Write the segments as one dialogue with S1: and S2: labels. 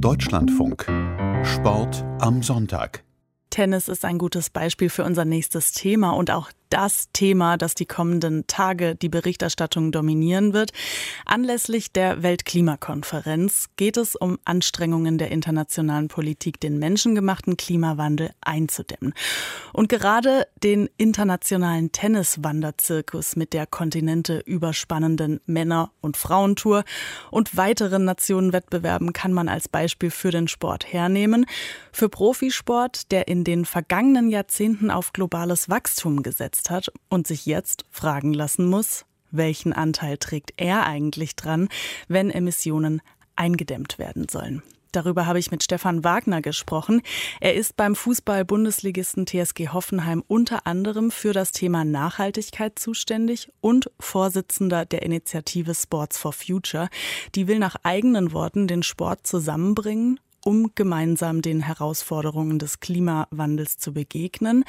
S1: Deutschlandfunk. Sport am Sonntag.
S2: Tennis ist ein gutes Beispiel für unser nächstes Thema und auch das Thema, das die kommenden Tage die Berichterstattung dominieren wird. Anlässlich der Weltklimakonferenz geht es um Anstrengungen der internationalen Politik, den menschengemachten Klimawandel einzudämmen. Und gerade den internationalen Tenniswanderzirkus mit der Kontinente überspannenden Männer- und Frauentour und weiteren Nationenwettbewerben kann man als Beispiel für den Sport hernehmen. Für Profisport, der in den vergangenen Jahrzehnten auf globales Wachstum gesetzt gesetzt hat und sich jetzt fragen lassen muss, welchen Anteil trägt er eigentlich dran, wenn Emissionen eingedämmt werden sollen. Darüber habe ich mit Stefan Wagner gesprochen. Er ist beim Fußball-Bundesligisten TSG Hoffenheim unter anderem für das Thema Nachhaltigkeit zuständig und Vorsitzender der Initiative Sports for Future. Die will nach eigenen Worten den Sport zusammenbringen um gemeinsam den Herausforderungen des Klimawandels zu begegnen.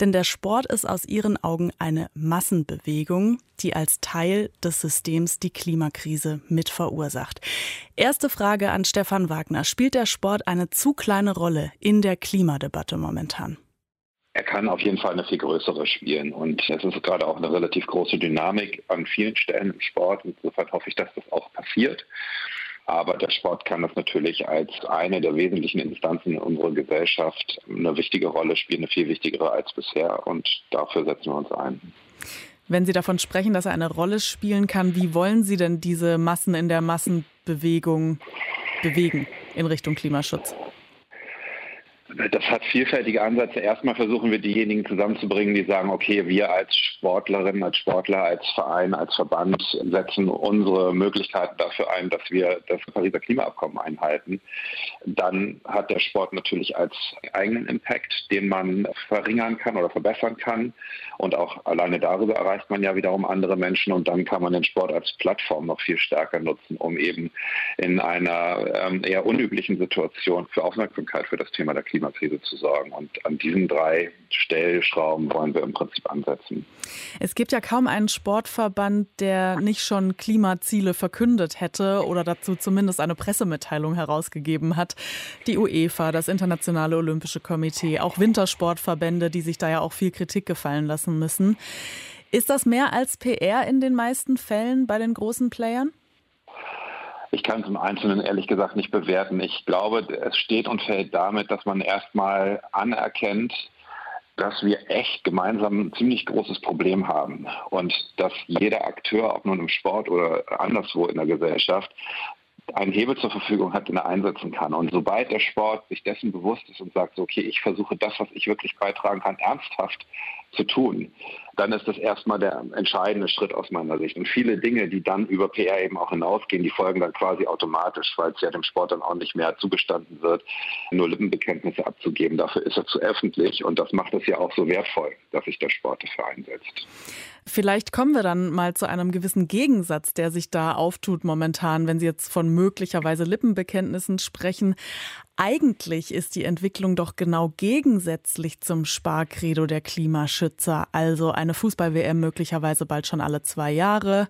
S2: Denn der Sport ist aus ihren Augen eine Massenbewegung, die als Teil des Systems die Klimakrise mit verursacht. Erste Frage an Stefan Wagner. Spielt der Sport eine zu kleine Rolle in der Klimadebatte momentan?
S3: Er kann auf jeden Fall eine viel größere spielen. Und es ist gerade auch eine relativ große Dynamik an vielen Stellen im Sport. Insofern hoffe ich, dass das auch passiert. Aber der Sport kann das natürlich als eine der wesentlichen Instanzen in unserer Gesellschaft eine wichtige Rolle spielen, eine viel wichtigere als bisher. Und dafür setzen wir uns ein.
S2: Wenn Sie davon sprechen, dass er eine Rolle spielen kann, wie wollen Sie denn diese Massen in der Massenbewegung bewegen in Richtung Klimaschutz?
S3: Das hat vielfältige Ansätze. Erstmal versuchen wir diejenigen zusammenzubringen, die sagen, okay, wir als Sportlerinnen, als Sportler, als Verein, als Verband setzen unsere Möglichkeiten dafür ein, dass wir das Pariser Klimaabkommen einhalten. Dann hat der Sport natürlich als eigenen Impact, den man verringern kann oder verbessern kann. Und auch alleine darüber erreicht man ja wiederum andere Menschen. Und dann kann man den Sport als Plattform noch viel stärker nutzen, um eben in einer ähm, eher unüblichen Situation für Aufmerksamkeit für das Thema der Klimakrise Klimakrise zu sorgen. Und an diesen drei Stellschrauben wollen wir im Prinzip ansetzen.
S2: Es gibt ja kaum einen Sportverband, der nicht schon Klimaziele verkündet hätte oder dazu zumindest eine Pressemitteilung herausgegeben hat. Die UEFA, das Internationale Olympische Komitee, auch Wintersportverbände, die sich da ja auch viel Kritik gefallen lassen müssen. Ist das mehr als PR in den meisten Fällen bei den großen Playern?
S3: Ich kann es im Einzelnen ehrlich gesagt nicht bewerten. Ich glaube, es steht und fällt damit, dass man erstmal anerkennt, dass wir echt gemeinsam ein ziemlich großes Problem haben und dass jeder Akteur, ob nun im Sport oder anderswo in der Gesellschaft, einen Hebel zur Verfügung hat, den er einsetzen kann. Und sobald der Sport sich dessen bewusst ist und sagt, okay, ich versuche das, was ich wirklich beitragen kann, ernsthaft zu tun, dann ist das erstmal der entscheidende Schritt aus meiner Sicht. Und viele Dinge, die dann über PR eben auch hinausgehen, die folgen dann quasi automatisch, weil es ja dem Sport dann auch nicht mehr zugestanden wird, nur Lippenbekenntnisse abzugeben. Dafür ist er zu öffentlich und das macht es ja auch so wertvoll, dass sich der Sport dafür einsetzt.
S2: Vielleicht kommen wir dann mal zu einem gewissen Gegensatz, der sich da auftut momentan, wenn Sie jetzt von möglicherweise Lippenbekenntnissen sprechen. Eigentlich ist die Entwicklung doch genau gegensätzlich zum Sparkredo der Klimaschützer. Also eine Fußball-WM möglicherweise bald schon alle zwei Jahre.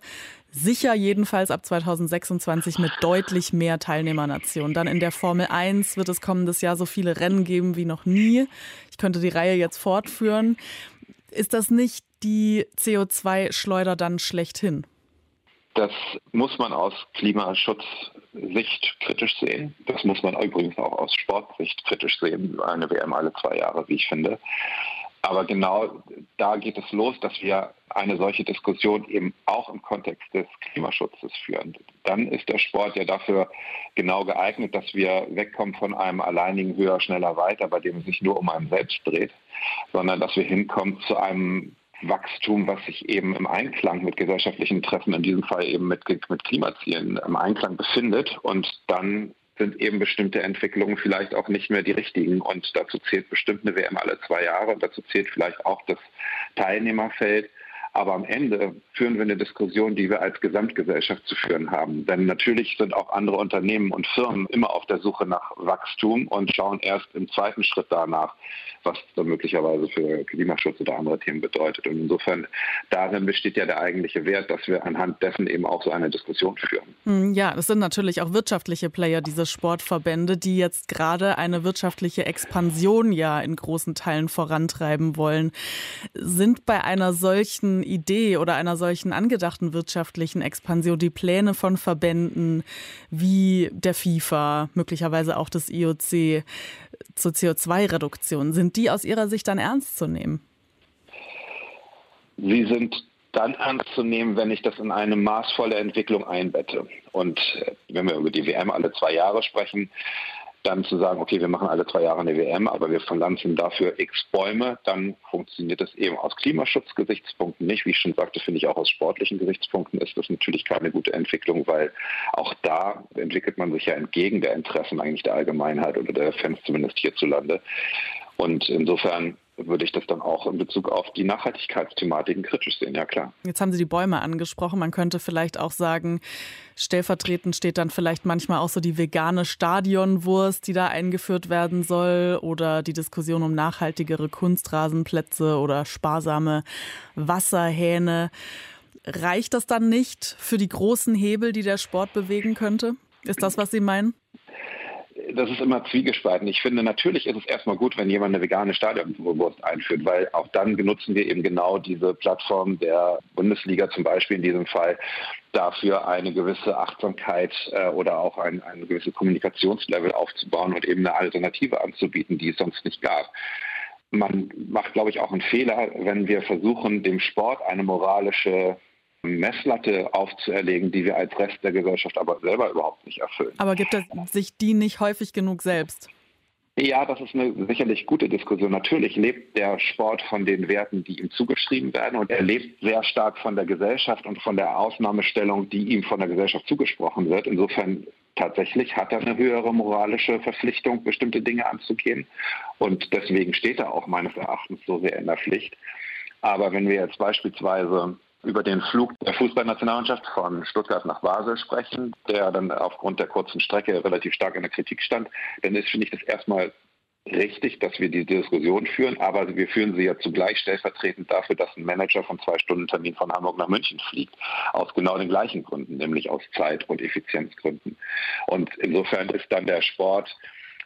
S2: Sicher jedenfalls ab 2026 mit deutlich mehr Teilnehmernationen. Dann in der Formel 1 wird es kommendes Jahr so viele Rennen geben wie noch nie. Ich könnte die Reihe jetzt fortführen. Ist das nicht die CO2-Schleuder dann schlechthin?
S3: Das muss man aus Klimaschutzsicht kritisch sehen. Das muss man übrigens auch aus Sportsicht kritisch sehen. Eine WM alle zwei Jahre, wie ich finde. Aber genau da geht es los, dass wir eine solche Diskussion eben auch im Kontext des Klimaschutzes führen. Dann ist der Sport ja dafür genau geeignet, dass wir wegkommen von einem alleinigen höher, schneller, weiter, bei dem es sich nur um einen selbst dreht, sondern dass wir hinkommen zu einem Wachstum, was sich eben im Einklang mit gesellschaftlichen Interessen, in diesem Fall eben mit, mit Klimazielen im Einklang befindet. Und dann sind eben bestimmte Entwicklungen vielleicht auch nicht mehr die richtigen. Und dazu zählt bestimmt eine WM alle zwei Jahre und dazu zählt vielleicht auch das Teilnehmerfeld. Aber am Ende führen wir eine Diskussion, die wir als Gesamtgesellschaft zu führen haben. Denn natürlich sind auch andere Unternehmen und Firmen immer auf der Suche nach Wachstum und schauen erst im zweiten Schritt danach, was dann möglicherweise für Klimaschutz oder andere Themen bedeutet. Und insofern darin besteht ja der eigentliche Wert, dass wir anhand dessen eben auch so eine Diskussion führen.
S2: Hm, ja, es sind natürlich auch wirtschaftliche Player, diese Sportverbände, die jetzt gerade eine wirtschaftliche Expansion ja in großen Teilen vorantreiben wollen. Sind bei einer solchen Idee oder einer solchen angedachten wirtschaftlichen Expansion die Pläne von Verbänden wie der FIFA, möglicherweise auch des IOC zur CO2-Reduktion, sind die aus Ihrer Sicht dann ernst zu nehmen?
S3: Sie sind dann ernst zu nehmen, wenn ich das in eine maßvolle Entwicklung einbette. Und wenn wir über die WM alle zwei Jahre sprechen, dann zu sagen, okay, wir machen alle zwei Jahre eine WM, aber wir pflanzen dafür x Bäume, dann funktioniert das eben aus Klimaschutzgesichtspunkten nicht. Wie ich schon sagte, finde ich auch aus sportlichen Gesichtspunkten ist das natürlich keine gute Entwicklung, weil auch da entwickelt man sich ja entgegen der Interessen eigentlich der Allgemeinheit oder der Fans zumindest hierzulande. Und insofern würde ich das dann auch in Bezug auf die Nachhaltigkeitsthematiken kritisch sehen, ja klar.
S2: Jetzt haben Sie die Bäume angesprochen. Man könnte vielleicht auch sagen, stellvertretend steht dann vielleicht manchmal auch so die vegane Stadionwurst, die da eingeführt werden soll oder die Diskussion um nachhaltigere Kunstrasenplätze oder sparsame Wasserhähne. Reicht das dann nicht für die großen Hebel, die der Sport bewegen könnte? Ist das, was Sie meinen?
S3: Das ist immer zwiegespalten. Ich finde, natürlich ist es erstmal gut, wenn jemand eine vegane Stadionwurst einführt, weil auch dann benutzen wir eben genau diese Plattform der Bundesliga zum Beispiel in diesem Fall dafür eine gewisse Achtsamkeit äh, oder auch ein, ein gewisses Kommunikationslevel aufzubauen und eben eine Alternative anzubieten, die es sonst nicht gab. Man macht, glaube ich, auch einen Fehler, wenn wir versuchen, dem Sport eine moralische Messlatte aufzuerlegen, die wir als Rest der Gesellschaft aber selber überhaupt nicht erfüllen.
S2: Aber gibt es sich die nicht häufig genug selbst?
S3: Ja, das ist eine sicherlich gute Diskussion. Natürlich lebt der Sport von den Werten, die ihm zugeschrieben werden und er lebt sehr stark von der Gesellschaft und von der Ausnahmestellung, die ihm von der Gesellschaft zugesprochen wird. Insofern tatsächlich hat er eine höhere moralische Verpflichtung, bestimmte Dinge anzugehen und deswegen steht er auch meines Erachtens so sehr in der Pflicht. Aber wenn wir jetzt beispielsweise über den Flug der Fußballnationalmannschaft von Stuttgart nach Basel sprechen, der dann aufgrund der kurzen Strecke relativ stark in der Kritik stand, dann ist, finde ich, das erstmal richtig, dass wir die Diskussion führen, aber wir führen sie ja zugleich stellvertretend dafür, dass ein Manager von zwei Stunden Termin von Hamburg nach München fliegt, aus genau den gleichen Gründen, nämlich aus Zeit- und Effizienzgründen. Und insofern ist dann der Sport,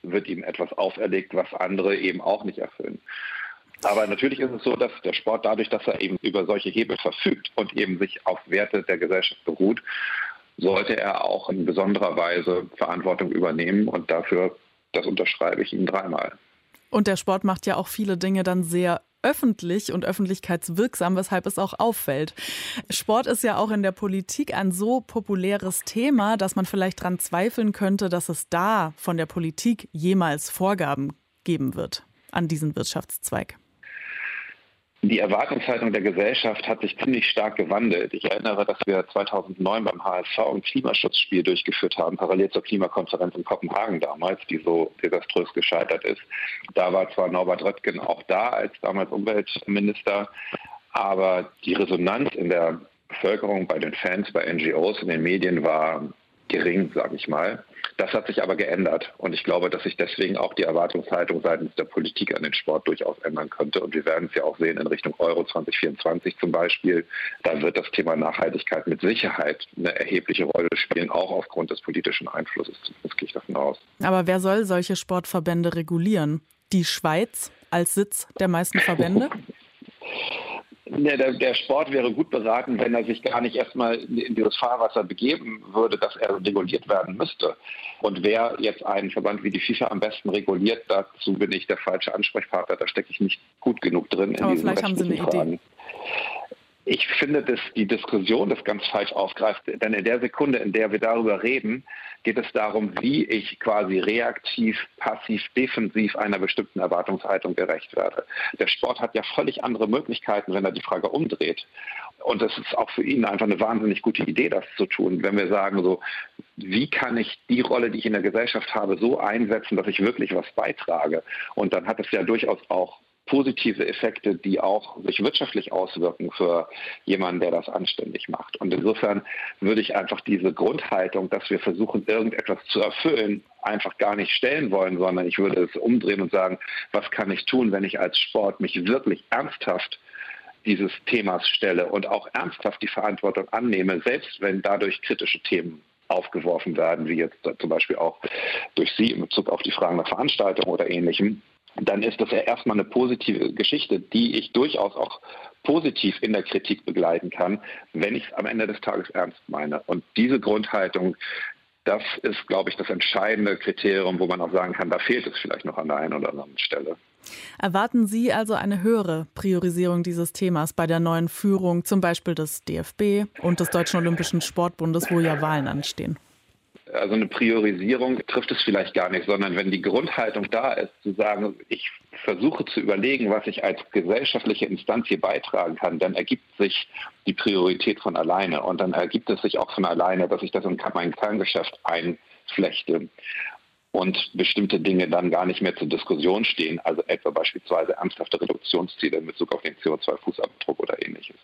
S3: wird ihm etwas auferlegt, was andere eben auch nicht erfüllen. Aber natürlich ist es so, dass der Sport dadurch, dass er eben über solche Hebel verfügt und eben sich auf Werte der Gesellschaft beruht, sollte er auch in besonderer Weise Verantwortung übernehmen und dafür, das unterschreibe ich ihm dreimal.
S2: Und der Sport macht ja auch viele Dinge dann sehr öffentlich und öffentlichkeitswirksam, weshalb es auch auffällt. Sport ist ja auch in der Politik ein so populäres Thema, dass man vielleicht daran zweifeln könnte, dass es da von der Politik jemals Vorgaben geben wird an diesen Wirtschaftszweig.
S3: Die Erwartungshaltung der Gesellschaft hat sich ziemlich stark gewandelt. Ich erinnere, dass wir 2009 beim HSV ein Klimaschutzspiel durchgeführt haben, parallel zur Klimakonferenz in Kopenhagen damals, die so desaströs gescheitert ist. Da war zwar Norbert Röttgen auch da als damals Umweltminister, aber die Resonanz in der Bevölkerung, bei den Fans, bei NGOs, in den Medien war gering, sage ich mal. Das hat sich aber geändert und ich glaube, dass sich deswegen auch die Erwartungshaltung seitens der Politik an den Sport durchaus ändern könnte und wir werden es ja auch sehen in Richtung Euro 2024 zum Beispiel. Da wird das Thema Nachhaltigkeit mit Sicherheit eine erhebliche Rolle spielen, auch aufgrund des politischen Einflusses. Das gehe ich davon aus.
S2: Aber wer soll solche Sportverbände regulieren? Die Schweiz als Sitz der meisten Verbände?
S3: Ja, der, der, Sport wäre gut beraten, wenn er sich gar nicht erstmal in dieses Fahrwasser begeben würde, dass er reguliert werden müsste. Und wer jetzt einen Verband wie die FIFA am besten reguliert, dazu bin ich der falsche Ansprechpartner. Da stecke ich nicht gut genug drin in
S2: Aber diesen vielleicht haben Sie eine Fragen. Idee.
S3: Ich finde, dass die Diskussion das ganz falsch aufgreift. Denn in der Sekunde, in der wir darüber reden, geht es darum, wie ich quasi reaktiv, passiv, defensiv einer bestimmten Erwartungshaltung gerecht werde. Der Sport hat ja völlig andere Möglichkeiten, wenn er die Frage umdreht. Und es ist auch für ihn einfach eine wahnsinnig gute Idee, das zu tun, wenn wir sagen, so, wie kann ich die Rolle, die ich in der Gesellschaft habe, so einsetzen, dass ich wirklich was beitrage. Und dann hat es ja durchaus auch positive Effekte, die auch sich wirtschaftlich auswirken für jemanden, der das anständig macht. Und insofern würde ich einfach diese Grundhaltung, dass wir versuchen, irgendetwas zu erfüllen, einfach gar nicht stellen wollen, sondern ich würde es umdrehen und sagen, was kann ich tun, wenn ich als Sport mich wirklich ernsthaft dieses Themas stelle und auch ernsthaft die Verantwortung annehme, selbst wenn dadurch kritische Themen aufgeworfen werden, wie jetzt zum Beispiel auch durch Sie in Bezug auf die Fragen der Veranstaltung oder ähnlichem, dann ist das ja erstmal eine positive Geschichte, die ich durchaus auch positiv in der Kritik begleiten kann, wenn ich es am Ende des Tages ernst meine. Und diese Grundhaltung, das ist, glaube ich, das entscheidende Kriterium, wo man auch sagen kann, da fehlt es vielleicht noch an der einen oder anderen Stelle.
S2: Erwarten Sie also eine höhere Priorisierung dieses Themas bei der neuen Führung, zum Beispiel des DFB und des Deutschen Olympischen Sportbundes, wo ja Wahlen anstehen?
S3: Also eine Priorisierung trifft es vielleicht gar nicht, sondern wenn die Grundhaltung da ist, zu sagen, ich versuche zu überlegen, was ich als gesellschaftliche Instanz hier beitragen kann, dann ergibt sich die Priorität von alleine und dann ergibt es sich auch von alleine, dass ich das in mein Kerngeschäft einflechte und bestimmte Dinge dann gar nicht mehr zur Diskussion stehen, also etwa beispielsweise ernsthafte Reduktionsziele in Bezug auf den CO2-Fußabdruck oder ähnliches.